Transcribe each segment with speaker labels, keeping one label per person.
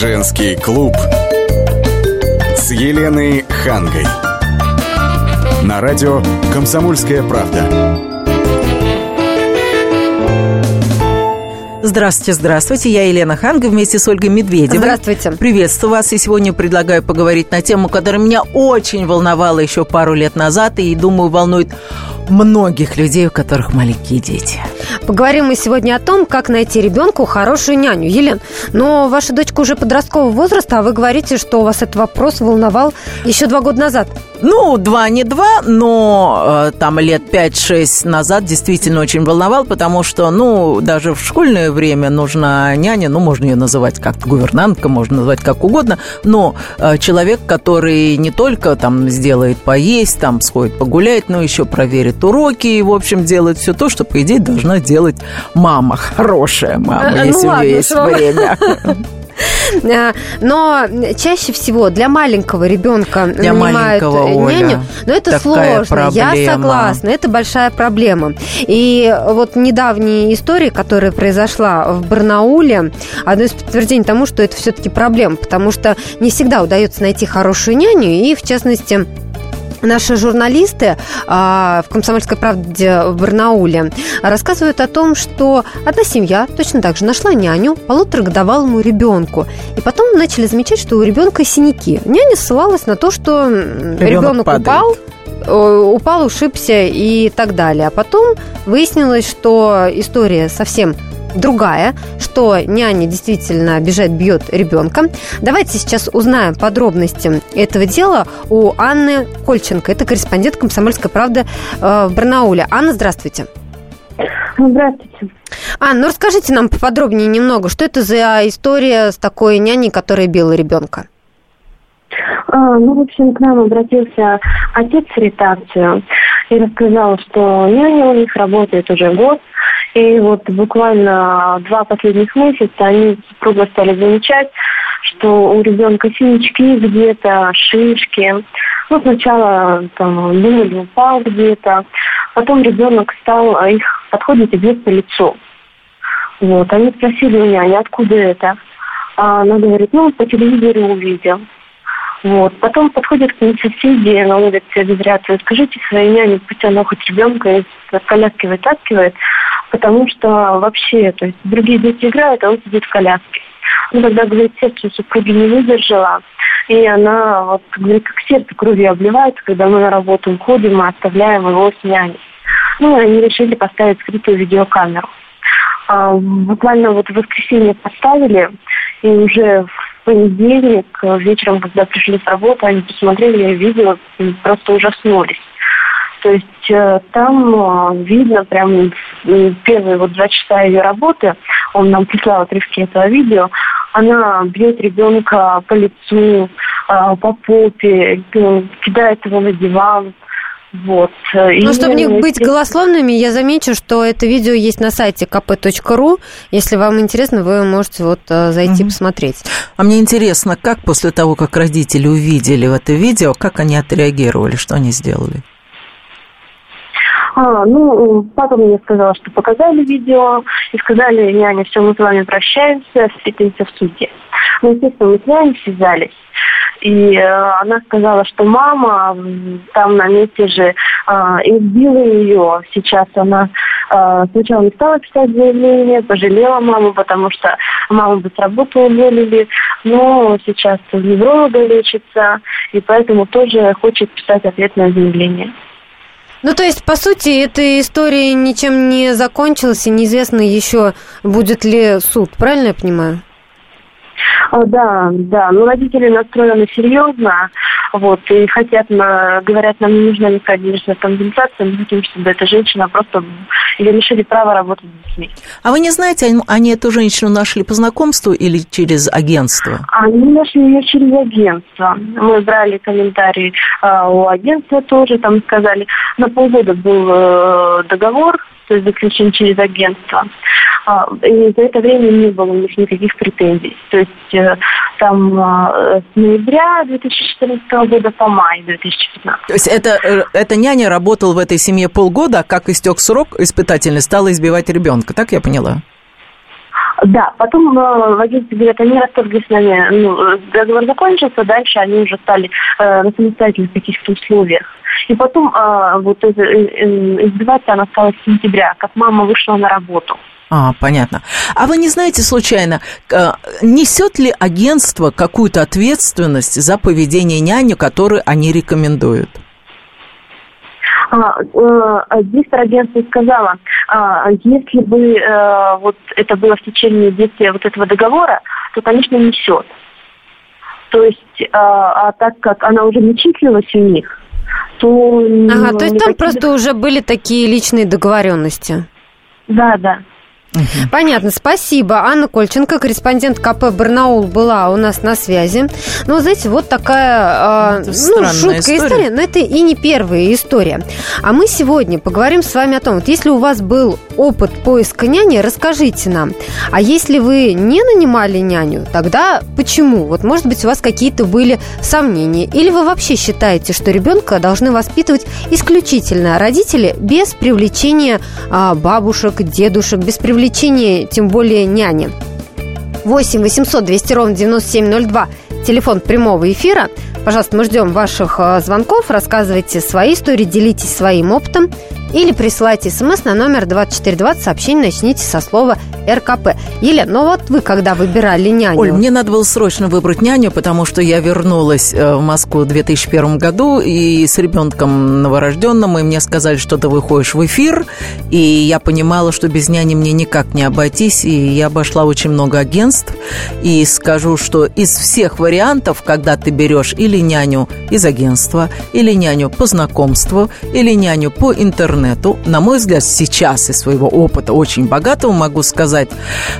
Speaker 1: Женский клуб с Еленой Хангой. На радио «Комсомольская правда».
Speaker 2: Здравствуйте, здравствуйте. Я Елена Ханга вместе с Ольгой Медведевой.
Speaker 3: Здравствуйте.
Speaker 2: Приветствую вас. И сегодня предлагаю поговорить на тему, которая меня очень волновала еще пару лет назад и, думаю, волнует многих людей, у которых маленькие дети.
Speaker 3: Поговорим мы сегодня о том, как найти ребенку хорошую няню. Елен, но ваша дочка уже подросткового возраста, а вы говорите, что у вас этот вопрос волновал еще два года назад.
Speaker 2: Ну, два не два, но э, там лет пять-шесть назад действительно очень волновал, потому что, ну, даже в школьное время нужна няня, ну, можно ее называть как гувернантка, можно назвать как угодно, но э, человек, который не только там сделает поесть, там сходит погулять, но еще проверит уроки и, в общем, делает все то, что, по идее, должна делать мама, хорошая мама,
Speaker 3: А, ну
Speaker 2: если у
Speaker 3: ладно,
Speaker 2: нее есть
Speaker 3: вы.
Speaker 2: время.
Speaker 3: А, Но чаще всего для маленького ребенка
Speaker 2: Для
Speaker 3: нанимают
Speaker 2: маленького, Оля,
Speaker 3: няню, но это сложно. Я
Speaker 2: проблема.
Speaker 3: согласна, это большая проблема. И вот недавняя история, которая произошла в Барнауле, одно из подтверждений тому, что это все-таки проблема, потому что не всегда удается найти хорошую няню, и в частности Наши журналисты а, в «Комсомольской правде» в Барнауле рассказывают о том, что одна семья точно так же нашла няню полуторагодовалому ребенку. И потом начали замечать, что у ребенка синяки. Няня ссылалась на то, что
Speaker 2: Ребенок
Speaker 3: ребенок упал, э, упал, ушибся и так далее. А потом выяснилось, что история совсем другая, что няня действительно обижает, бьет ребенка. Давайте сейчас узнаем подробности этого дела у Анны Кольченко. Это корреспондент «Комсомольской правды» э, в Барнауле. Анна, здравствуйте.
Speaker 4: Здравствуйте.
Speaker 3: Анна, ну расскажите нам поподробнее немного, что это за история с такой няней, которая била ребенка?
Speaker 4: А, ну, в общем, к нам обратился отец в редакцию и рассказал, что няня у них работает уже год. И вот буквально два последних месяца они с супругой стали замечать, что у ребенка синячки где-то, шишки. Ну, сначала там думали, упал где-то. Потом ребенок стал их подходит и бьет по лицу. Вот. Они спросили у няни, откуда это? А она говорит, ну, по телевизору увидел. Вот. Потом подходят к ней соседи на улице говорят, «Вы скажите своей няне, пусть она хоть ребенка из коляски вытаскивает, потому что вообще, то есть другие дети играют, а он сидит в коляске. Ну, тогда, говорит, сердце супруги не выдержала, и она, вот, говорит, как сердце кровью обливается, когда мы на работу уходим, мы оставляем его с няней. Ну, и они решили поставить скрытую видеокамеру. А, буквально вот в воскресенье поставили, и уже в понедельник э, вечером, когда пришли с работы, они посмотрели видео и просто ужаснулись. То есть э, там э, видно прям первые вот два часа ее работы, он нам прислал отрывки этого видео, она бьет ребенка по лицу, э, по попе, э, кидает его на диван. Вот. И,
Speaker 3: Ну, чтобы не быть голословными, я замечу, что это видео есть на сайте kp.ru. Если вам интересно, вы можете вот зайти
Speaker 2: Мгм.
Speaker 3: посмотреть.
Speaker 2: А мне интересно, как после того, как родители увидели в это видео, как они отреагировали, что они сделали?
Speaker 4: А, ну, папа мне сказал, что показали видео и сказали, няня, все, мы с вами прощаемся, встретимся в суде. Ну, естественно, мы с няней связались. И э, она сказала, что мама там на месте же э, избила ее. Сейчас она э, сначала не стала писать заявление, пожалела маму, потому что маму бы с работы уволили, но сейчас невролога лечится, и поэтому тоже хочет писать ответное заявление.
Speaker 3: Ну, то есть, по сути, эта история ничем не закончилась, и неизвестно еще, будет ли суд. Правильно я понимаю?
Speaker 4: А, Да, да, но родители настроены серьезно, вот, и хотят, на- говорят, нам не нужна никакая денежная компенсация, мы хотим, чтобы эта женщина просто ее лишили права работать с детьми.
Speaker 2: А вы не знаете, они- эту женщину нашли по знакомству или через агентство?
Speaker 4: Они нашли ее через агентство. Мы брали комментарии а, у агентства тоже, там сказали, на полгода был э, договор, то есть заключен через агентство. А, И за это время не было у них никаких претензий. То есть э, там э, с ноября 2014 года по май 2015.
Speaker 2: То есть это, э, эта няня работала в этой семье полгода, а как истек срок испытательный, стала избивать ребенка, так я поняла?
Speaker 4: Да, потом э, водители говорят, они расторгли с нами, ну, договор закончился, дальше они уже стали э, на самостоятельных каких-то условиях. И потом э, вот э, издеваться она стала с сентября, как мама вышла на работу.
Speaker 2: А, понятно. А вы не знаете случайно, э, несет ли агентство какую-то ответственность за поведение няни, которую они рекомендуют?
Speaker 4: А, э, директор агентства сказала, а, если бы э, вот это было в течение действия вот этого договора, то, конечно, несет. То есть, а, а так как она уже не числилась у них, то...
Speaker 3: Ага, то есть там просто уже были такие личные договоренности.
Speaker 4: Да, да.
Speaker 3: Угу. Понятно, спасибо. Анна Кольченко, корреспондент КП Барнаул, была у нас на связи. Ну, знаете, вот такая
Speaker 2: ну, ну, жуткая история. история,
Speaker 3: но это и не первая история. А мы сегодня поговорим с вами о том, вот если у вас был опыт поиска няни, расскажите нам. А если вы не нанимали няню, тогда почему? Вот, может быть, у вас какие-то были сомнения. Или вы вообще считаете, что ребенка должны воспитывать исключительно родители без привлечения а, бабушек, дедушек, без привлечения привлечение, тем более няни. 8 800 200 ровно 9702. Телефон прямого эфира. Пожалуйста, мы ждем ваших э, звонков. Рассказывайте свои истории, делитесь своим опытом. Или присылайте смс на номер 2420. Сообщение начните со слова РКП. Елена, ну вот вы когда выбирали няню?
Speaker 2: Оль, мне надо было срочно выбрать няню, потому что я вернулась э, в Москву в 2001 году и с ребенком новорожденным, и мне сказали, что ты выходишь в эфир, и я понимала, что без няни мне никак не обойтись, и я обошла очень много агентств, и скажу, что из всех вариантов, когда ты берешь или няню из агентства, или няню по знакомству, или няню по интернету, интернету, на мой взгляд, сейчас из своего опыта очень богатого могу сказать,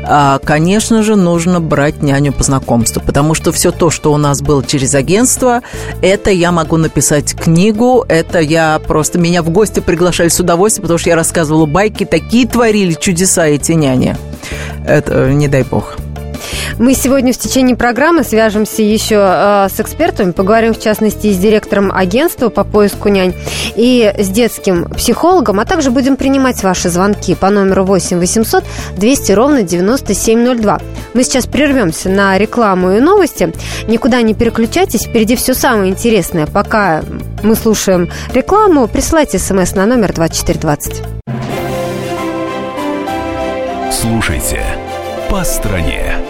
Speaker 2: а, конечно же, нужно брать няню по знакомству, потому что все то, что у нас было через агентство, это я могу написать книгу, это я просто меня в гости приглашали с удовольствием, потому что я рассказывала байки, такие творили чудеса эти няни. Это не дай бог.
Speaker 3: Мы сегодня в течение программы свяжемся еще э, с экспертами, поговорим в частности с директором агентства по поиску нянь и с детским психологом, а также будем принимать ваши звонки по номеру 8 800 200 ровно 9702. Мы сейчас прервемся на рекламу и новости. Никуда не переключайтесь, впереди все самое интересное. Пока мы слушаем рекламу, присылайте смс на номер 2420.
Speaker 1: Слушайте «По стране».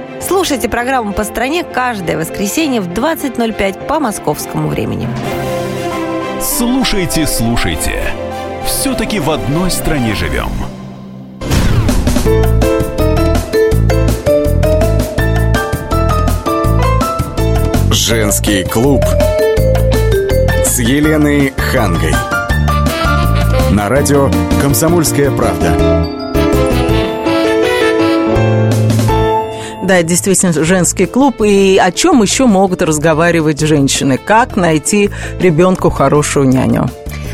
Speaker 5: Слушайте программу «По стране» каждое воскресенье в 20.05 по московскому времени.
Speaker 1: Слушайте, слушайте. Все-таки в одной стране живем. Женский клуб с Еленой Хангой. На радио «Комсомольская правда».
Speaker 2: Да, действительно, женский клуб. И о чем еще могут разговаривать женщины? Как найти ребенку хорошую няню?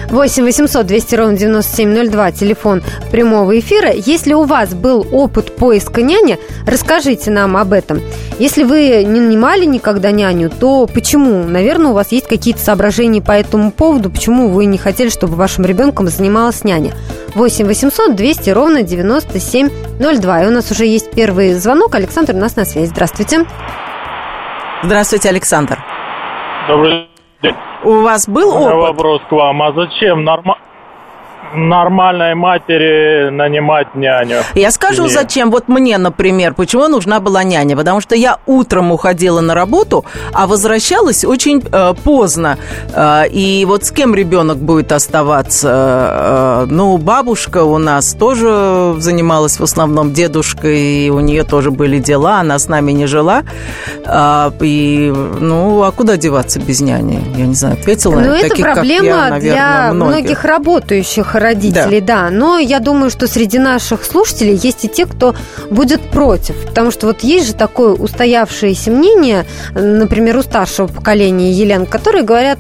Speaker 3: 8 800 200 ровно 9702, телефон прямого эфира. Если у вас был опыт поиска няни, расскажите нам об этом. Если вы не нанимали никогда няню, то почему? Наверное, у вас есть какие-то соображения по этому поводу, почему вы не хотели, чтобы вашим ребенком занималась няня. 8 800 200 ровно 9702. И у нас уже есть первый звонок. Александр у нас на связи. Здравствуйте.
Speaker 2: Здравствуйте, Александр.
Speaker 6: Добрый день.
Speaker 2: У вас был опыт?
Speaker 6: вопрос к вам. А зачем норма нормальной матери нанимать няню.
Speaker 2: Я скажу, Нет. зачем. Вот мне, например, почему нужна была няня. Потому что я утром уходила на работу, а возвращалась очень э, поздно. Э, и вот с кем ребенок будет оставаться? Э, ну, бабушка у нас тоже занималась в основном дедушкой, и у нее тоже были дела, она с нами не жила. Э, и, ну, а куда деваться без няни? Я не знаю, ответила.
Speaker 3: Ну, это проблема я, наверное, для многих. многих работающих родителей, да. Но я думаю, что среди наших слушателей есть и те, кто будет против. Потому что вот есть же такое устоявшееся мнение, например, у старшего поколения Елен, которые говорят,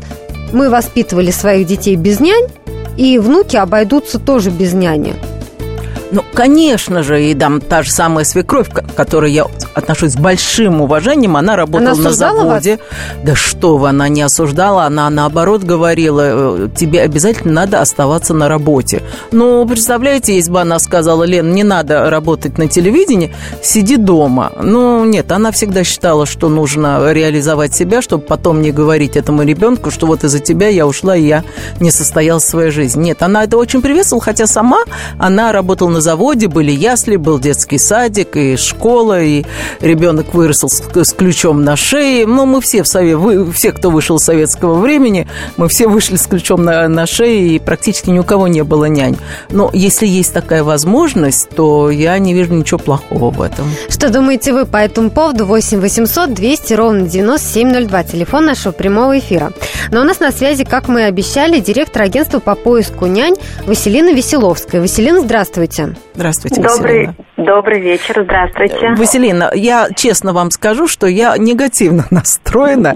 Speaker 3: мы воспитывали своих детей без нянь, и внуки обойдутся тоже без няни.
Speaker 2: Ну, конечно же, и там та же самая свекровь, которой я отношусь с большим уважением, она работала
Speaker 3: Она
Speaker 2: на заводе. Да что вы, она не осуждала, она наоборот говорила, э, тебе обязательно надо оставаться на работе. Ну, представляете, если бы она сказала, Лен, не надо работать на телевидении, сиди дома. Ну, нет, она всегда считала, что нужно реализовать себя, чтобы потом не говорить этому ребенку, что вот из-за тебя я ушла, и я не состоялась в своей жизни. Нет, она это очень приветствовала, хотя сама она работала на заводе, были ясли, был детский садик и школа, и ребенок вырос с, с ключом на шее. Ну, мы все в совет, вы, все, кто вышел из советского времени, мы все вышли с ключом на, на шее, и практически ни у кого не было нянь. Но если есть такая возможность, то я не вижу ничего плохого в этом.
Speaker 3: Что думаете вы по этому поводу? 8 800 200 ровно 9702. Телефон нашего прямого эфира. Но у нас на связи, как мы и обещали, директор агентства по поиску нянь Василина Веселовская. Василина, здравствуйте.
Speaker 2: Здравствуйте,
Speaker 7: Добрый,
Speaker 2: Василина.
Speaker 7: добрый вечер, здравствуйте.
Speaker 2: Василина, я честно вам скажу, что я негативно настроена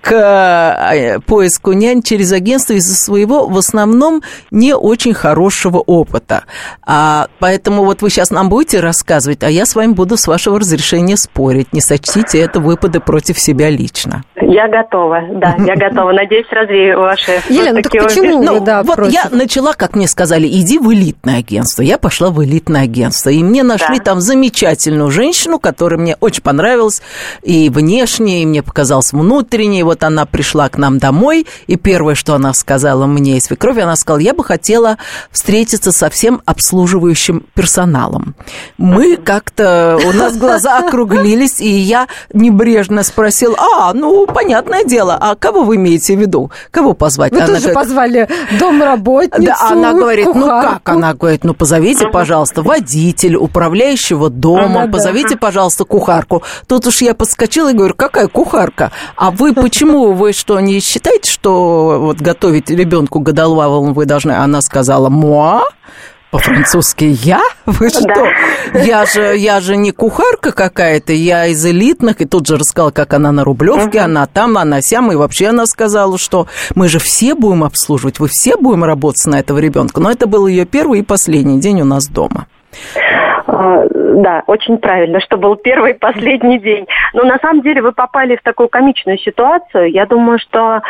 Speaker 2: к э, поиску нянь через агентство из-за своего, в основном, не очень хорошего опыта. А, поэтому вот вы сейчас нам будете рассказывать, а я с вами буду с вашего разрешения спорить. Не сочтите это выпады против себя лично.
Speaker 7: Я готова, да, я готова. Надеюсь, развею ваши
Speaker 3: Елена,
Speaker 7: вот
Speaker 3: так
Speaker 7: такие
Speaker 3: почему?
Speaker 7: убеждения.
Speaker 3: Ну, да,
Speaker 2: вот
Speaker 3: против.
Speaker 2: я начала, как мне сказали, иди в элитное агентство. Я пошла в элитное агентство. И мне нашли
Speaker 7: Да.
Speaker 2: там замечательную женщину, которая мне очень понравилась и внешне, и мне показалось внутренне. И вот она пришла к нам домой, и первое, что она сказала мне из свекрови, она сказала, я бы хотела встретиться со всем обслуживающим персоналом. Мы как-то, у нас глаза округлились, и я небрежно спросила, а, ну, понятное дело, а кого вы имеете в виду? Кого позвать?
Speaker 3: Вы
Speaker 2: Она
Speaker 3: тоже
Speaker 2: говорит,
Speaker 3: позвали домработницу,
Speaker 2: да, она говорит, ну
Speaker 3: кухарку.
Speaker 2: как? Она говорит, ну позовите, пожалуйста, водитель, управляющего домом, позовите, пожалуйста, кухарку. Тут уж я подскочила и говорю, какая кухарка? А вы почему, вы что, не считаете, что вот готовить ребенку годолвавому вы должны? Она сказала, муа? По-французски я? Вы что? Я же, я же не кухарка какая-то, я из элитных. И тут же рассказала, как она на Рублевке, она там, она сям. И вообще она сказала, что мы же все будем обслуживать, вы все будем работать на этого ребенка. Но это был ее первый и последний день у нас дома.
Speaker 7: Да, очень правильно, что был первый и последний день. Но на самом деле вы попали в такую комичную ситуацию. Я думаю, что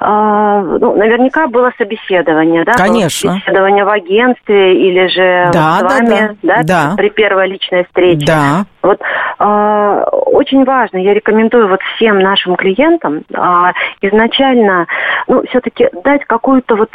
Speaker 7: а, ну, наверняка было собеседование, да? Было
Speaker 2: Конечно.
Speaker 7: Собеседование в агентстве или же
Speaker 2: Да,
Speaker 7: с
Speaker 2: да,
Speaker 7: вами,
Speaker 2: да. Да.
Speaker 7: При первой личной встрече.
Speaker 2: Да.
Speaker 7: Вот а, очень важно, я рекомендую вот всем нашим клиентам а, изначально, ну, все-таки дать какую-то вот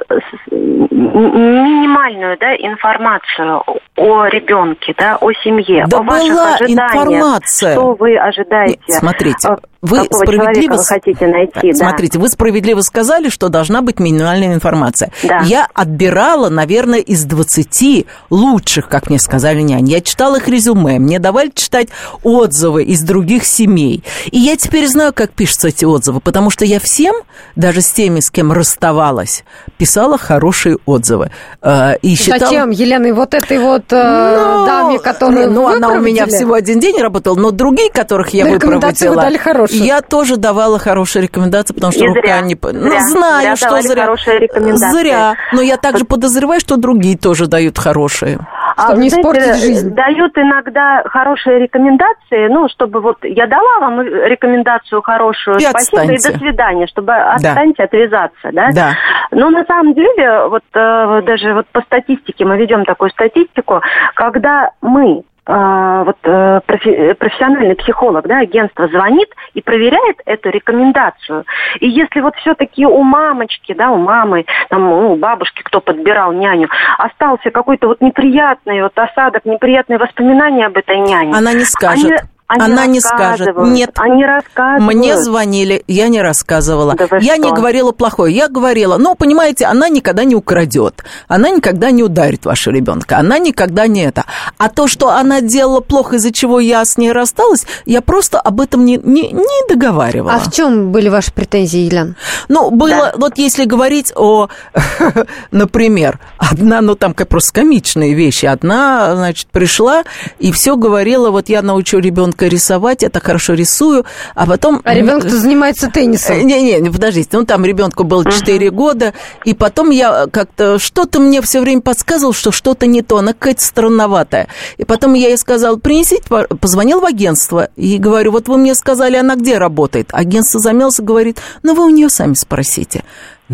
Speaker 7: минимальную, да, информацию о ребенке, да, о семье,
Speaker 2: Да
Speaker 7: о ваших
Speaker 2: была
Speaker 7: ожиданиях,
Speaker 2: информация.
Speaker 7: что вы ожидаете.
Speaker 2: Нет, смотрите,
Speaker 7: а,
Speaker 2: вы справедливо...
Speaker 7: вы хотите найти, да.
Speaker 2: Смотрите, вы справедливо сказали, что должна быть минимальная информация.
Speaker 7: Да.
Speaker 2: Я отбирала, наверное, из 20 лучших, как мне сказали нянь. Я читала их резюме, мне давали читать отзывы из других семей. И я теперь знаю, как пишутся эти отзывы, потому что я всем, даже с теми, с кем расставалась, писала хорошие отзывы. Э, И считала...
Speaker 3: Зачем, Елена, и вот этой вот э,
Speaker 2: Ну,
Speaker 3: даме, которую
Speaker 2: Ну,
Speaker 3: вы
Speaker 2: она у меня всего один день работала, но другие, которых я
Speaker 3: Но рекомендации вы
Speaker 2: выпроводила...
Speaker 3: дали хорошие.
Speaker 2: Я тоже давала хорошие рекомендации, потому что
Speaker 7: И
Speaker 2: рука
Speaker 7: зря,
Speaker 2: не... по-
Speaker 7: зря,
Speaker 2: ну, знаю,
Speaker 7: зря
Speaker 2: что зря.
Speaker 7: хорошие рекомендации.
Speaker 2: Зря. Но я также подозреваю, что другие тоже дают хорошие.
Speaker 3: Чтобы
Speaker 7: вы
Speaker 3: не испортить
Speaker 7: знаете,
Speaker 3: жизнь.
Speaker 7: Дают иногда хорошие рекомендации, ну, чтобы вот я дала вам рекомендацию хорошую,
Speaker 2: И
Speaker 7: спасибо и
Speaker 2: отстаньте.
Speaker 7: до свидания, чтобы отстаньте, отвязаться, да?
Speaker 2: Да.
Speaker 7: Но на самом деле, вот э, даже вот по статистике, мы ведем такую статистику, когда мы э, вот э, профи- профессиональный психолог, да, агентство звонит и проверяет эту рекомендацию. И если вот все-таки у мамочки, да, у мамы, там, у бабушки, кто подбирал няню, остался какой-то вот неприятный вот осадок, неприятные воспоминания об этой няне.
Speaker 2: Она не скажет.
Speaker 7: Они, Они
Speaker 2: Она не скажет. Нет.
Speaker 7: Они рассказывают.
Speaker 2: Мне звонили, я не рассказывала.
Speaker 7: Да
Speaker 2: я
Speaker 7: что?
Speaker 2: не говорила плохое. Я говорила, ну, понимаете, она никогда не украдет. Она никогда не ударит вашего ребенка. Она никогда не это. А то, что она делала плохо, из-за чего я с ней рассталась, я просто об этом не, не, не договаривала.
Speaker 3: А в чем были ваши претензии, Елена?
Speaker 2: Ну, было, вот если говорить о, например, одна, ну, там как просто комичные вещи. Одна, значит, пришла и все говорила, вот я научу ребенка рисовать, я так хорошо рисую, а потом...
Speaker 3: А ребенок занимается
Speaker 2: Э,
Speaker 3: теннисом.
Speaker 2: Не-не, подождите, ну там ребенку было 4 года, и потом я как-то, что-то мне все время подсказывал, что что-то не то, она какая-то странноватая. И потом я ей сказала, принесите, по- позвонил в агентство, и говорю, вот вы мне сказали, она где работает? Агентство замялся, говорит, ну вы у нее сами спросите.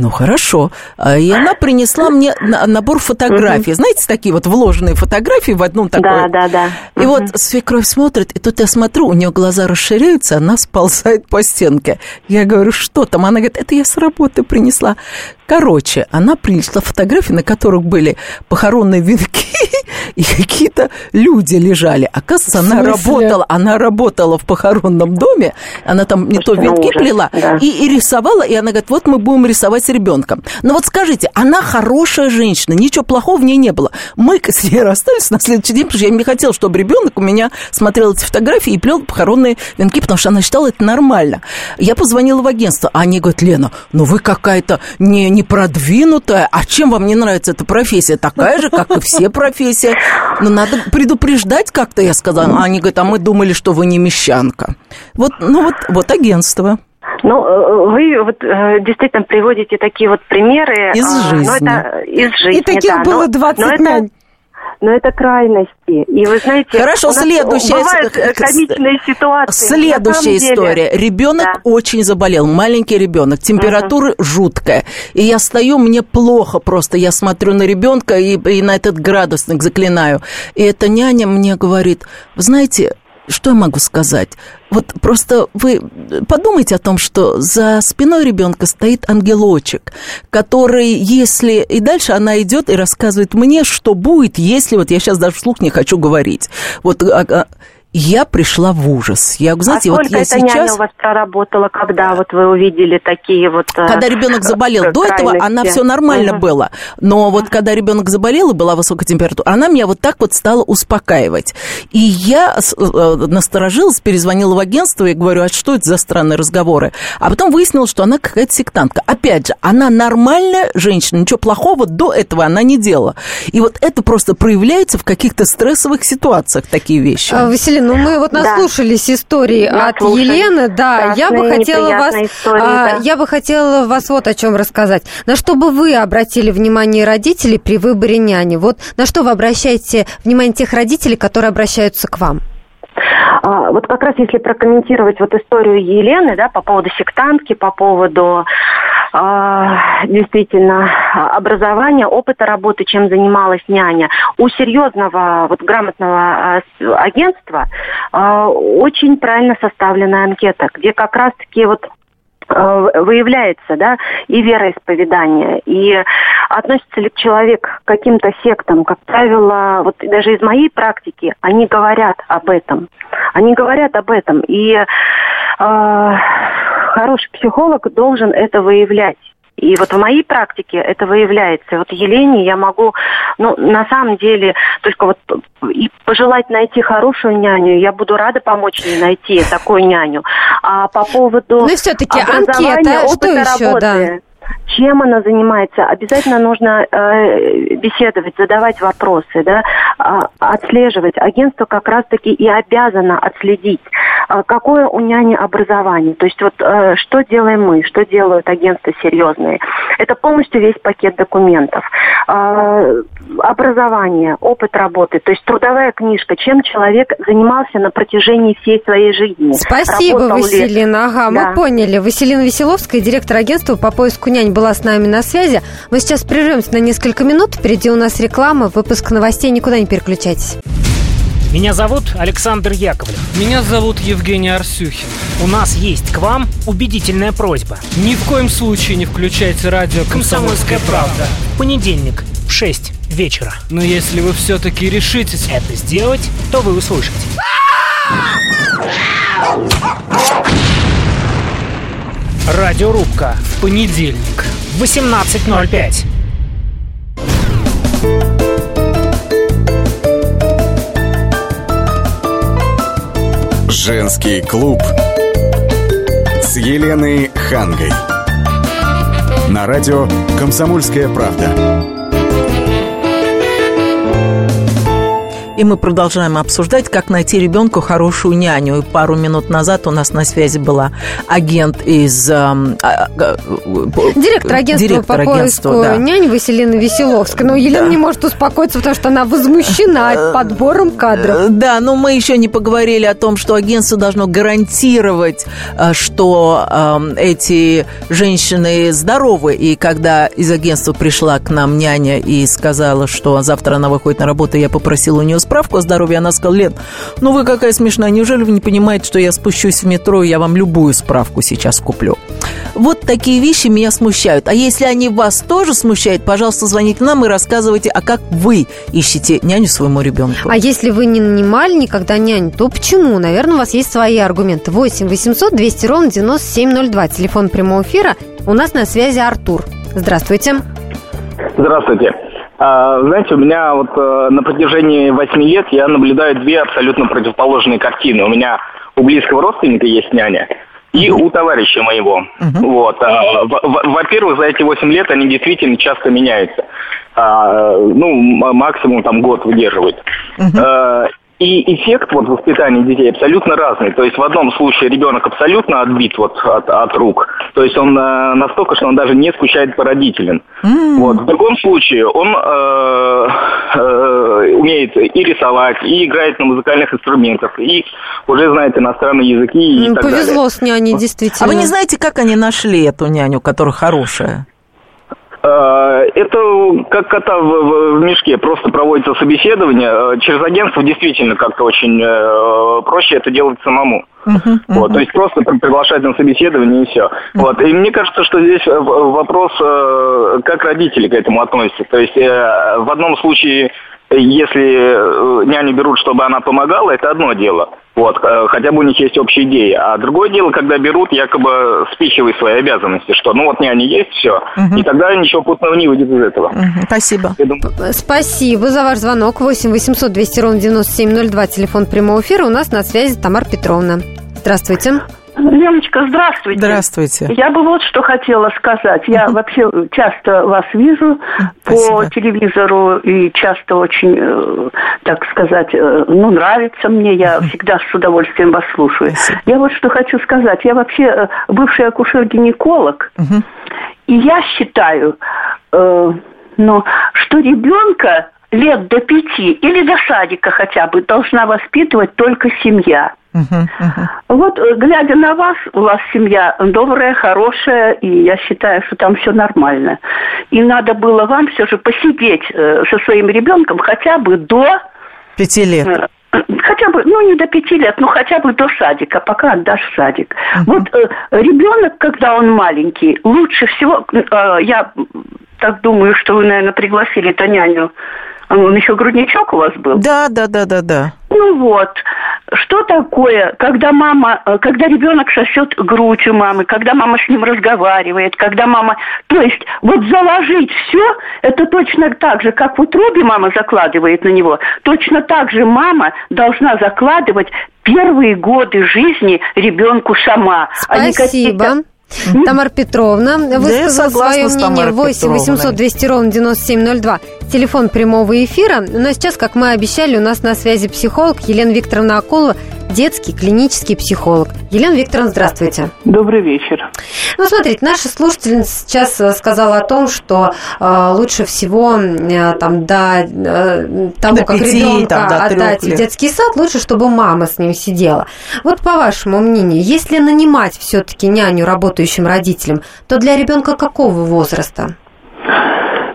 Speaker 2: Ну, хорошо. А, И она принесла мне на- набор фотографий. Знаете, такие вот вложенные фотографии в одну такую.
Speaker 7: Да, да, да.
Speaker 2: И вот свекровь смотрит, и тут я смотрю, у нее глаза расширяются, она сползает по стенке. Я говорю, что там? Она говорит, это я с работы принесла. Короче, она принесла фотографии, на которых были похоронные венки, и какие-то люди лежали. Оказывается, она работала, она работала в похоронном доме, она там не то
Speaker 7: ну
Speaker 2: венки плела,
Speaker 7: да.
Speaker 2: и, и рисовала, и она говорит, вот мы будем рисовать с ребенком. Но вот скажите, она хорошая женщина, ничего плохого в ней не было. Мы с ней расстались на следующий день, потому что я не хотела, чтобы ребенок у меня смотрел эти фотографии и плел похоронные венки, потому что она считала это нормально. Я позвонила в агентство, а они говорят, Лена, ну вы какая-то не, не продвинутая, а чем вам не нравится эта профессия? Такая же, как и все профессии. Но надо предупреждать как-то, я сказала. А Они говорят, а мы думали, что вы не мещанка. Вот, ну вот, вот агентство.
Speaker 7: Ну, э, вы вот э, действительно приводите такие вот примеры.
Speaker 2: Из
Speaker 7: а,
Speaker 2: жизни.
Speaker 7: это из жизни,
Speaker 3: И таких
Speaker 7: да,
Speaker 3: было
Speaker 7: но-
Speaker 3: 20
Speaker 7: но это. Но это крайности. И вы знаете,
Speaker 2: Хорошо, следующая
Speaker 7: бывают э, комичные ситуации.
Speaker 2: Следующая
Speaker 7: самом деле.
Speaker 2: история. Ребенок
Speaker 7: Да.
Speaker 2: очень заболел, маленький ребенок, температура жуткая. И я стою, мне плохо просто. Я смотрю на ребенка и, и на этот градусник заклинаю. И эта няня мне говорит: вы знаете, что я могу сказать? Вот просто вы подумайте о том, что за спиной ребенка стоит ангелочек, который, если... И дальше она идет и рассказывает мне, что будет, если... Вот я сейчас даже вслух не хочу говорить. Вот а, а, я пришла в ужас. Я, знаете,
Speaker 7: а
Speaker 2: вот я
Speaker 7: эта няня
Speaker 2: сейчас...
Speaker 7: у вас проработала, когда вот вы увидели такие вот... э,
Speaker 2: Когда ребенок заболел, до этого она все нормально
Speaker 7: Мгм.
Speaker 2: было. Но вот когда ребенок заболел и была высокая температура, она меня вот так вот стала успокаивать. И я э, насторожилась, перезвонила в агентство и говорю, а что это за странные разговоры? А потом выяснилось, что она какая-то сектантка. Опять же, она нормальная женщина, ничего плохого до этого она не делала. И вот это просто проявляется в каких-то стрессовых ситуациях, такие вещи.
Speaker 3: А, Василина, ну мы вот
Speaker 7: Да.
Speaker 3: наслушались истории от
Speaker 7: Наслушались.
Speaker 3: Елены, да, я бы хотела вас,
Speaker 7: истории,
Speaker 3: а,
Speaker 7: да.
Speaker 3: я бы хотела вас вот о чем рассказать. На что бы вы обратили внимание родителей при выборе няни? Вот на что вы обращаете внимание тех родителей, которые обращаются к вам?
Speaker 7: А, Вот как раз если прокомментировать вот историю Елены, да, по поводу сектантки, по поводу действительно а, образования, опыта работы, чем занималась няня. У серьезного, вот грамотного а, агентства а, очень правильно составленная анкета, где как раз-таки вот выявляется, да, и вероисповедание, и относится ли человек к каким-то сектам, как правило, вот даже из моей практики, они говорят об этом. Они говорят об этом, и э, хороший психолог должен это выявлять. И вот в моей практике это выявляется. Вот Елене я могу, ну, на самом деле, только вот и пожелать найти хорошую няню, я буду рада помочь ей найти такую няню. А по поводу
Speaker 3: Ну все-таки анкета, что
Speaker 7: опыта
Speaker 3: еще,
Speaker 7: работы,
Speaker 3: да?
Speaker 7: Чем она занимается, обязательно нужно э, беседовать, задавать вопросы, да, а, отслеживать. Агентство как раз-таки и обязано отследить, а, какое у няни образование. То есть вот э, что делаем мы, что делают агентства серьезные. Это полностью весь пакет документов. А, образование, опыт работы, то есть трудовая книжка, чем человек занимался на протяжении всей своей жизни.
Speaker 3: Спасибо,
Speaker 7: Работал ли.
Speaker 3: Василина. Ага,
Speaker 7: Да.
Speaker 3: мы поняли. Василина Веселовская, директор агентства по поиску нянь, была с нами на связи. Мы сейчас прервемся на несколько минут. Впереди у нас реклама, выпуск новостей. Никуда не переключайтесь.
Speaker 8: Меня зовут Александр Яковлев.
Speaker 9: Меня зовут Евгений Арсюхин.
Speaker 8: У нас есть к вам убедительная просьба.
Speaker 9: Ни в коем случае не включайте радио
Speaker 8: Комсомольская правда. В понедельник в 6 вечера.
Speaker 9: Но если вы все-таки решитесь...
Speaker 8: Это сделать, то вы услышите. Радиорубка. Понедельник. В 18.05.
Speaker 1: Женский клуб с Еленой Хангой. На радио «Комсомольская правда».
Speaker 2: И мы продолжаем обсуждать, как найти ребенку хорошую няню. И пару минут назад у нас на связи была агент из... Эм, а,
Speaker 3: а, директор агентства директор по агентства, поиску да. нянь Василина Веселовская. Но Елена да. не может успокоиться, потому что она возмущена э, подбором кадров. Э,
Speaker 2: да, но мы еще не поговорили о том, что агентство должно гарантировать, э, что эм, эти женщины здоровы. И когда из агентства пришла к нам няня и сказала, что завтра она выходит на работу, я попросила у нее справку о здоровье, она сказала, Лен, ну вы какая смешная, неужели вы не понимаете, что я спущусь в метро, и я вам любую справку сейчас куплю? Вот такие вещи меня смущают. А если они вас тоже смущают, пожалуйста, звоните нам и рассказывайте, а как вы ищете няню своему ребенку.
Speaker 3: А если вы не нанимали никогда няню, то почему? Наверное, у вас есть свои аргументы. 8 800 200 ровно 9702. Телефон прямого эфира. У нас на связи Артур. Здравствуйте.
Speaker 10: Здравствуйте. А, знаете, у меня вот э, на протяжении восьми лет я наблюдаю две абсолютно противоположные картины. У меня у близкого родственника есть няня, и у товарища моего. Uh-huh. Вот. А, во-первых, за эти восемь лет они действительно часто меняются. А, ну, максимум там год выдерживают. Uh-huh. И эффект вот воспитания детей абсолютно разный. То есть в одном случае ребенок абсолютно отбит вот от, от рук. То есть он э, настолько, что он даже не скучает по родителям. Mm. Вот. В другом случае он э, э, умеет и рисовать, и играет на музыкальных инструментах, и уже знает иностранные языки и
Speaker 3: ну,
Speaker 10: так
Speaker 3: Повезло
Speaker 10: далее.
Speaker 3: Повезло с няней, действительно.
Speaker 2: А вы не знаете, как они нашли эту няню, которая хорошая?
Speaker 10: Э, это как кота в, в мешке, просто проводится собеседование. Э, через агентство действительно как-то очень э, проще это делать самому. Uh-huh, uh-huh. Вот, то есть просто приглашать на собеседование и все. Uh-huh. Вот. И мне кажется, что здесь вопрос, как родители к этому относятся. То есть в одном случае если няню берут, чтобы она помогала, это одно дело. Вот, э, хотя бы у них есть общая идея. А другое дело, когда берут якобы спихивая свои обязанности, что ну вот няня есть, все. Угу. И тогда ничего путного не выйдет из этого.
Speaker 2: Угу. Спасибо.
Speaker 3: Спасибо за ваш звонок. 8 800 200 ровно 9702, телефон прямого эфира. У нас на связи Тамара Петровна. Здравствуйте.
Speaker 11: Леночка, здравствуйте.
Speaker 2: Здравствуйте.
Speaker 11: Я бы вот что хотела сказать. Я uh-huh. вообще часто вас вижу Спасибо. по телевизору и часто очень, э, так сказать, э, ну, нравится мне. Я uh-huh. всегда с удовольствием вас слушаю. Спасибо. Я вот что хочу сказать. Я вообще э, бывший акушер-гинеколог. Uh-huh. И я считаю, э, ну, что ребенка лет до пяти или до садика хотя бы должна воспитывать только семья. Uh-huh, uh-huh. Вот, э, глядя на вас, у вас семья добрая, хорошая, и я считаю, что там все нормально. И надо было вам все же посидеть э, со своим ребенком хотя бы до...
Speaker 2: Пяти лет. Э,
Speaker 11: хотя бы, ну не до пяти лет, но хотя бы до садика, пока отдашь в садик. Uh-huh. Вот э, ребенок, когда он маленький, лучше всего, э, я так думаю, что вы, наверное, пригласили эту няню он еще грудничок у вас был?
Speaker 2: Да, да, да, да, да.
Speaker 11: Ну вот, что такое, когда мама, э, когда ребенок сосет грудь у мамы, когда мама с ним разговаривает, когда мама... То есть вот заложить все, это точно так же, как в утробе мама закладывает на него, точно так же мама должна закладывать первые годы жизни ребенку сама.
Speaker 3: Спасибо. А Тамара Петровна высказала да свое мнение 8 800 200 ровно 9702. Телефон прямого эфира. Но сейчас, как мы обещали, у нас на связи психолог Елена Викторовна Акулова, детский клинический психолог. Елена Викторовна, здравствуйте.
Speaker 11: Добрый вечер.
Speaker 3: Ну, смотрите, наша слушательница сейчас э, сказала о том, что э, лучше всего э, там до э, того, до как пяти, ребенка там, отдать в детский сад, лучше, чтобы мама с ним сидела. Вот по вашему мнению, если нанимать все-таки няню работающим родителям, то для ребенка какого возраста?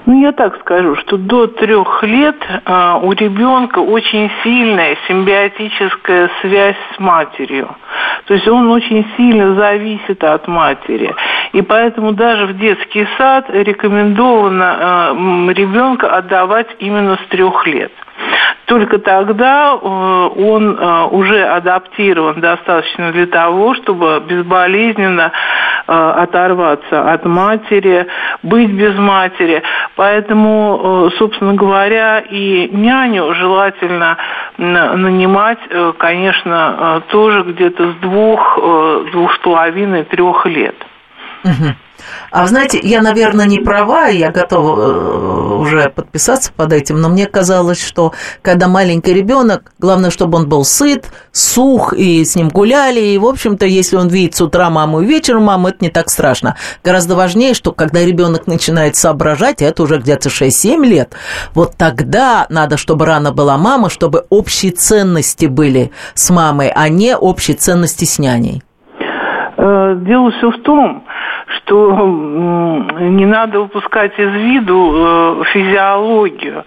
Speaker 11: Ну, я так скажу, что до трех лет а, у ребенка очень сильная симбиотическая связь с матерью. То есть он очень сильно зависит от матери. И поэтому даже в детский сад рекомендовано а, ребенка отдавать именно с трех лет.
Speaker 12: Только тогда он уже адаптирован достаточно для того, чтобы безболезненно оторваться от матери, быть без матери. Поэтому, собственно говоря, и няню желательно нанимать, конечно, тоже где-то с двух, двух с половиной, трех лет.
Speaker 2: А знаете, я, наверное, не права, я готова э, уже подписаться под этим, но мне казалось, что когда маленький ребенок, главное, чтобы он был сыт, сух, и с ним гуляли, и, в общем-то, если он видит с утра маму и вечером маму, это не так страшно. Гораздо важнее, что когда ребенок начинает соображать, это уже где-то 6-7 лет, вот тогда надо, чтобы рано была мама, чтобы общие ценности были с мамой, а не общие ценности с няней.
Speaker 12: Э, дело все в том, что не надо упускать из виду э, физиологию,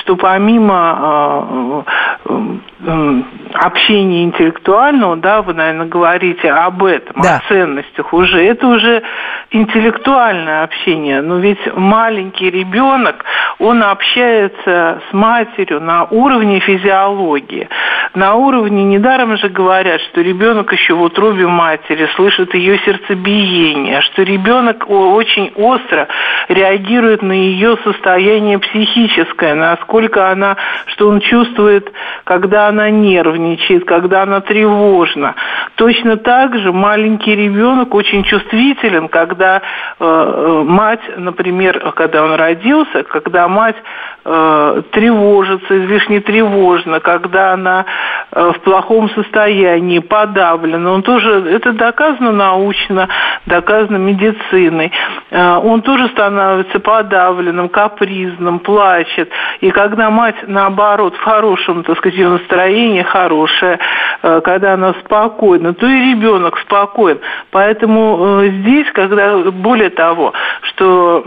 Speaker 12: что помимо э, общения интеллектуального, да, вы, наверное, говорите об этом, да. о ценностях уже, это уже интеллектуальное общение, но ведь маленький ребенок, он общается с матерью на уровне физиологии, на уровне, недаром же говорят, что ребенок еще в утробе матери слышит ее сердцебиение, что ребенок очень остро реагирует на ее состояние психическое, насколько она, что он чувствует, когда она нервничает, когда она тревожна. Точно так же маленький ребенок очень чувствителен, когда э, э мать, например, когда он родился, когда мать э, тревожится, излишне тревожна, когда она э, в плохом состоянии, подавлена. Он тоже, это доказано научно, доказано медициной. Э, он тоже становится подавленным, капризным, плачет. И когда мать, наоборот, в хорошем, так сказать, ее настроении хорошее, когда она спокойна, то и ребенок спокоен. Поэтому здесь, когда, более того, что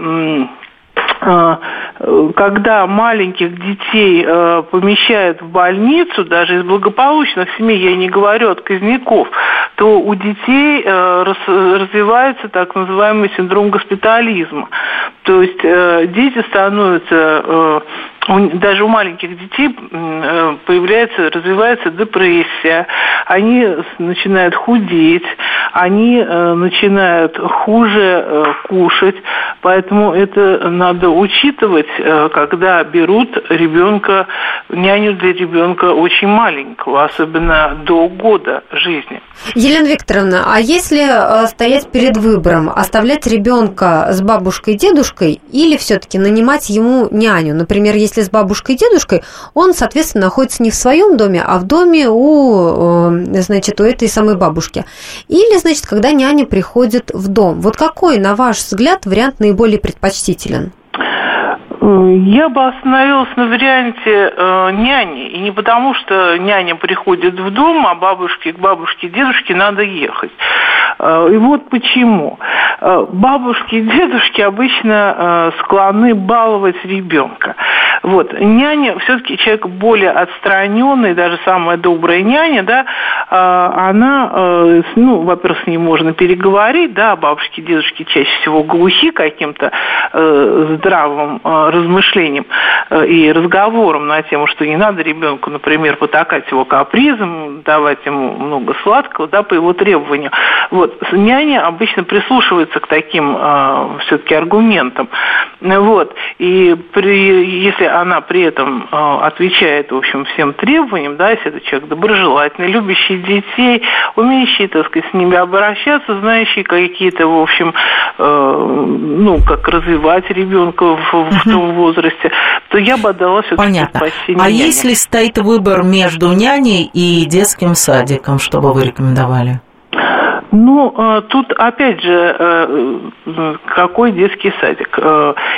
Speaker 12: когда маленьких детей э, помещают в больницу, даже из благополучных семей, я не говорю отказников, то у детей э, развивается так называемый синдром госпитализма. То есть дети становятся даже у маленьких детей появляется, развивается депрессия, они начинают худеть, они начинают хуже кушать, поэтому это надо учитывать, э, когда берут ребенка, няню для ребенка очень маленького, особенно до года жизни.
Speaker 3: Елена Викторовна, а если э, стоять перед выбором, оставлять ребенка с бабушкой и дедушкой или все-таки нанимать ему няню? Например, если с бабушкой и дедушкой, он, соответственно, находится не в своем доме, а в доме у, э, значит, у этой самой бабушки. Или, значит, когда няня приходит в дом. Вот какой, на ваш взгляд, вариант наиболее предпочтителен?
Speaker 12: Я бы остановилась на варианте э, няни. И не потому, что няня приходит в дом, а бабушке к бабушке, дедушке надо ехать. Э, и вот почему. Э, бабушки и дедушки обычно э, склонны баловать ребенка. Вот. Няня, все-таки человек более отстраненный, даже самая добрая няня, да, она, ну, во-первых, с ней можно переговорить, да, бабушки и дедушки чаще всего глухи каким-то здравым размышлением и разговором на тему, что не надо ребенку, например, потакать его капризом, давать ему много сладкого, да, по его требованию. Вот. Няня обычно прислушивается к таким э, все-таки аргументам. Вот. И при, если она при этом э, отвечает, в общем, всем требованиям, да, если это человек доброжелательный, любящий детей, умеющий, так сказать, с ними обращаться, знающий какие-то, в общем, э, ну, как развивать ребенка в, в том возрасте, то я бы отдала все-таки
Speaker 2: Понятно. А няне. если стоит выбор между няней и детским садиком, что бы вы рекомендовали?
Speaker 12: Ну, э, тут опять же, э, э, какой детский садик?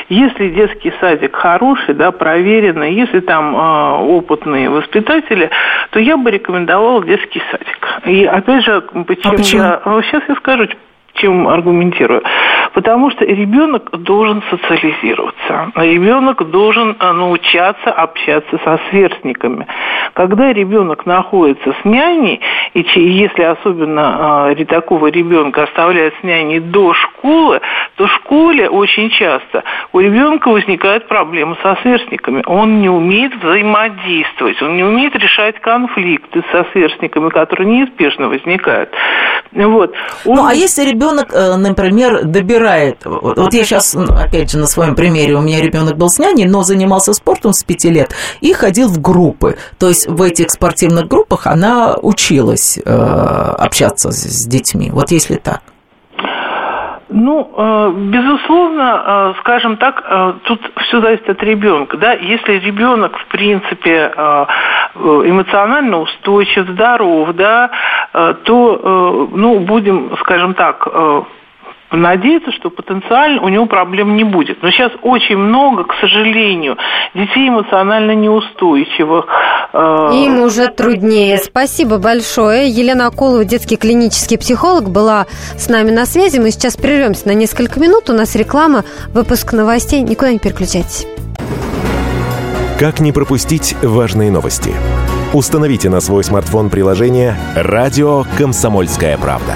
Speaker 12: Если детский садик хороший, да, проверенный, если там опытные воспитатели, то я бы рекомендовала детский садик. И опять же, почему, а почему? я... Сейчас я скажу, чем аргументирую. Потому что ребенок должен социализироваться. Ребенок должен э, научаться общаться со сверстниками. Когда ребенок находится с няней, и если особенно э, такого ребенка оставляют с няней до школы, то в школе очень часто у ребенка возникают проблемы со сверстниками. Он не умеет взаимодействовать, он не умеет решать конфликты со сверстниками, которые неизбежно возникают. Вот.
Speaker 2: Он... Ну, а если ребенок, э, например, добирает, вот я сейчас, опять же, на своем примере, у меня ребенок был с няней, но занимался спортом с пяти лет и ходил в группы. То есть в этих спортивных группах она училась э, общаться с детьми. Вот если так.
Speaker 12: Ну, э, безусловно, э, скажем так, э, тут все зависит от ребенка. Да? Если ребенок, в принципе, эмоционально устойчив, здоров, да, то, ну, будем, скажем так, надеяться, что потенциально у него проблем не будет. Но сейчас очень много, к сожалению, детей эмоционально неустойчивых.
Speaker 3: Э, Им уже труднее. Спасибо большое. Елена Акулова, детский клинический психолог, была с нами на связи. Мы сейчас прервемся на несколько минут. У нас реклама, выпуск новостей. Никуда не переключайтесь.
Speaker 13: Как не пропустить важные новости? Установите на свой смартфон приложение «Радио Комсомольская правда».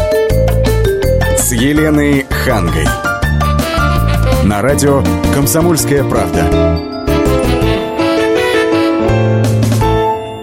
Speaker 1: с Еленой Хангой. На радио «Комсомольская правда».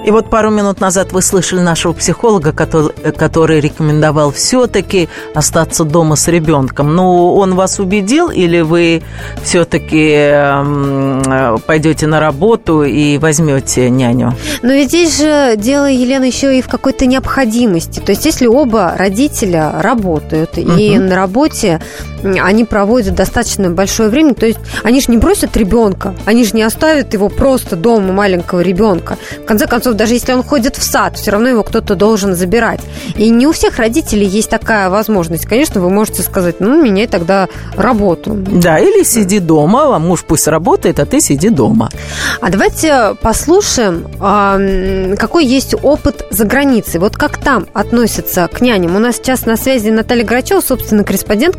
Speaker 2: И вот пару минут назад вы слышали нашего психолога, который, который рекомендовал все-таки остаться дома с ребенком. Ну, он вас убедил или вы все-таки э, пойдете на работу и возьмете няню?
Speaker 3: Но ведь здесь же дело, Елена, еще и в какой-то необходимости. То есть, если оба родителя работают, угу. и на работе они проводят достаточно большое время, то есть они же не бросят ребенка, они же не оставят его просто дома маленького ребенка. В конце концов, даже если он ходит в сад, все равно его кто-то должен забирать. И не у всех родителей есть такая возможность. Конечно, вы можете сказать, ну, меняй тогда работу.
Speaker 2: Да, или сиди дома, а муж пусть работает, а ты сиди дома.
Speaker 3: А давайте послушаем, какой есть опыт за границей. Вот как там относятся к няням. У нас сейчас на связи Наталья Грачева, собственно, корреспондент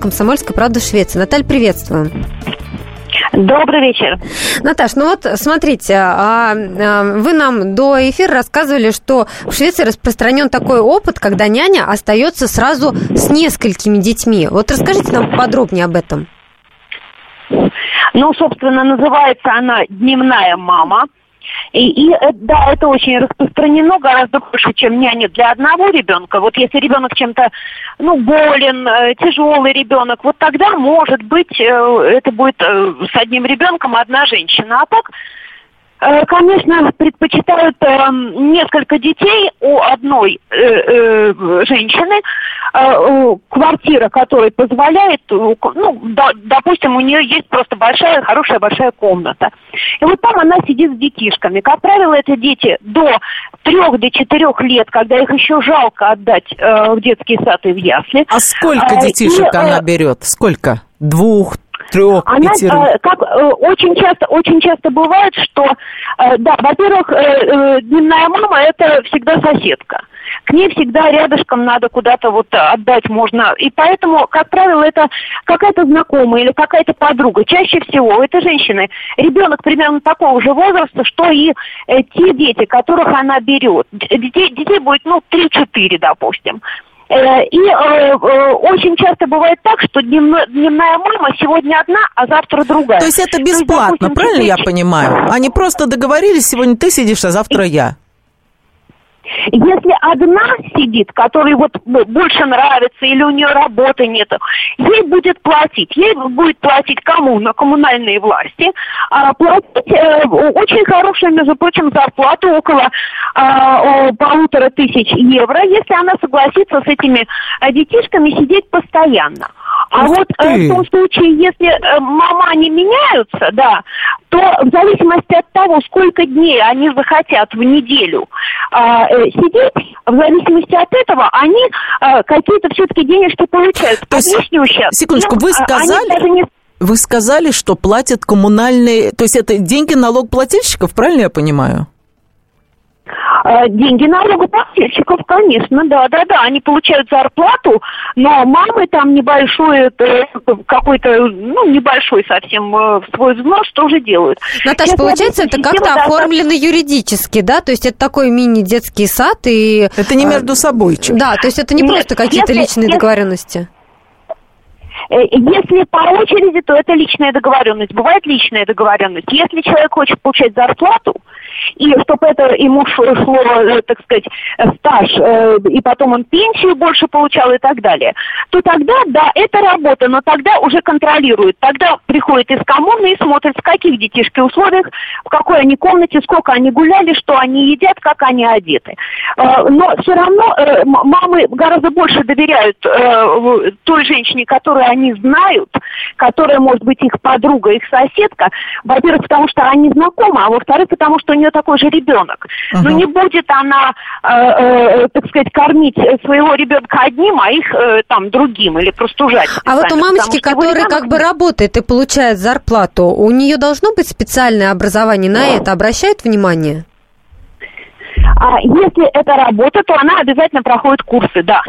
Speaker 3: «Комсомольской правды» Швеции. Наталья, приветствуем.
Speaker 14: Добрый вечер.
Speaker 3: Наташ, ну вот смотрите, а, а, вы нам до эфира рассказывали, что в Швеции распространен такой опыт, когда няня остается сразу с несколькими детьми. Вот расскажите нам подробнее об этом.
Speaker 14: Ну, собственно, называется она «Дневная мама». И, и э, да, это очень распространено гораздо больше, чем няня для одного ребенка. Вот если ребенок чем-то, ну, болен, э, тяжелый ребенок, вот тогда, может быть, э, это будет с одним ребенком одна женщина. А так конечно, предпочитают э, несколько детей у одной э, э, женщины, э, квартира, которая позволяет, ну, да, допустим, у нее есть просто большая, хорошая, большая комната. И вот там она сидит с детишками. Как правило, это дети до трех, до четырех лет, когда их еще жалко отдать э, в детский сад и в ясли.
Speaker 2: А сколько детишек и, она берет? Сколько? Двух, трех,
Speaker 14: Она,
Speaker 2: пятерых?
Speaker 14: Э, как э, очень часто, очень часто бывает, что, э, да, во-первых, э, э, дневная мама это всегда соседка. К ней всегда рядышком надо куда-то вот отдать можно. И поэтому, как правило, это какая-то знакомая или какая-то подруга. Чаще всего у этой женщины ребенок примерно такого же возраста, что и э, те дети, которых она берет. Детей, детей будет, ну, 3-4, допустим. Э, и э, э, очень часто бывает так, что дневная, дневная мама сегодня одна, а завтра другая.
Speaker 2: То есть это бесплатно, есть, допустим, правильно я понимаю? Они просто договорились, сегодня ты сидишь, а завтра я.
Speaker 14: Если одна сидит, которой вот больше нравится или у нее работы нет, ей будет платить. Ей будет платить кому? На коммунальные власти. А, платить э, очень хорошую, между прочим, зарплату около а, полутора тысяч евро, если она согласится с этими детишками сидеть постоянно. А вот э, в том случае, если э, мама не меняются, да, то в зависимости от того, сколько дней они захотят в неделю а, э, сидеть, в зависимости от этого они э, какие-то все-таки денежки получают.
Speaker 2: То есть,
Speaker 14: ущерб.
Speaker 2: секундочку, вы
Speaker 14: Ну, а,
Speaker 2: сказали...
Speaker 14: не
Speaker 2: Вы сказали, что платят коммунальные... То есть это деньги налогоплательщиков, правильно я понимаю?
Speaker 14: Э, Деньги налогоплательщиков, конечно, да, да, да, они получают зарплату, но мамы там небольшой, э, какой-то, ну, небольшой совсем э, свой взнос тоже делают.
Speaker 3: Наташа,
Speaker 14: Сейчас
Speaker 3: получается, это как-то оформлено юридически, да? То есть это такой мини-детский сад и...
Speaker 2: Это не
Speaker 3: а,
Speaker 2: между собой.
Speaker 3: Да, то есть это не
Speaker 14: Нет,
Speaker 3: просто какие-то
Speaker 14: если-
Speaker 3: личные
Speaker 14: если-
Speaker 3: договоренности.
Speaker 14: Э, Если по очереди, то это личная договоренность. Бывает личная договоренность. Если человек хочет получать зарплату, и чтобы это ему шло, э, так сказать, э, стаж, и потом он пенсию больше получал и так далее, то тогда, да, это работа, но тогда уже контролирует. Тогда приходит из коммуны и смотрит, в каких детишки условиях, в какой они комнате, сколько они гуляли, что они едят, как они одеты. Но все равно мамы гораздо больше доверяют той женщине, которую они знают, которая может быть их подруга, их соседка. Во-первых, потому что они знакомы, а во-вторых, потому что у нее такой же ребенок. Но не будет она, э, э, так сказать, кормить своего ребенка одним, а их э, там другим или простужать.
Speaker 3: А вот у мамочки, которая
Speaker 14: ребенок
Speaker 3: как бы работает и получает зарплату, у нее должно быть специальное образование на это? Обращает внимание?
Speaker 14: А если это работа, то она обязательно проходит курсы, да.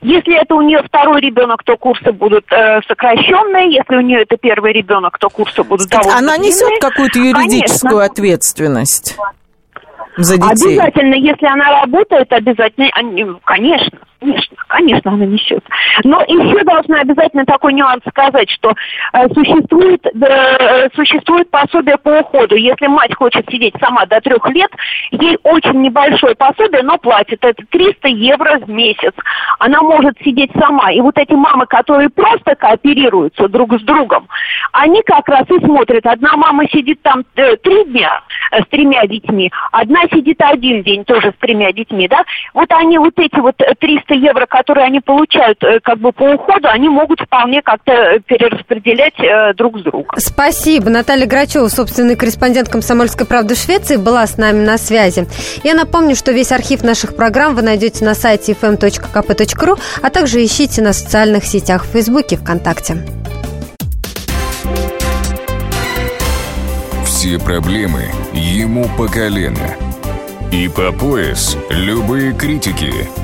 Speaker 14: Если это у нее второй ребенок, то курсы будут э, сокращенные. Если у нее это первый ребенок, то курсы будут довольно
Speaker 2: Она несет
Speaker 14: длинные.
Speaker 2: какую-то юридическую
Speaker 14: Конечно.
Speaker 2: ответственность за детей.
Speaker 14: Обязательно, если она работает, обязательно, конечно, конечно, конечно, она несет. Но еще должна обязательно такой нюанс сказать, что э, существует, э, существует пособие по уходу. Если мать хочет сидеть сама до трех лет, ей очень небольшое пособие, но платит это 300 евро в месяц. Она может сидеть сама. И вот эти мамы, которые просто кооперируются друг с другом, они как раз и смотрят. Одна мама сидит там э, три дня э, с тремя детьми, одна сидит один день тоже с тремя детьми, да. Вот они вот эти вот э, 300 евро, которые они получают э, как бы по уходу, они могут вполне как-то э, перераспределять э, друг с другом.
Speaker 3: Спасибо. Наталья Грачева, собственный корреспондент «Комсомольской правды» Швеции, была с нами на связи. Я напомню, что весь архив наших программ вы найдете на сайте fm.kp.ru, а также ищите на социальных сетях в Фейсбуке, ВКонтакте.
Speaker 15: Все проблемы ему по колено. И по пояс любые критики.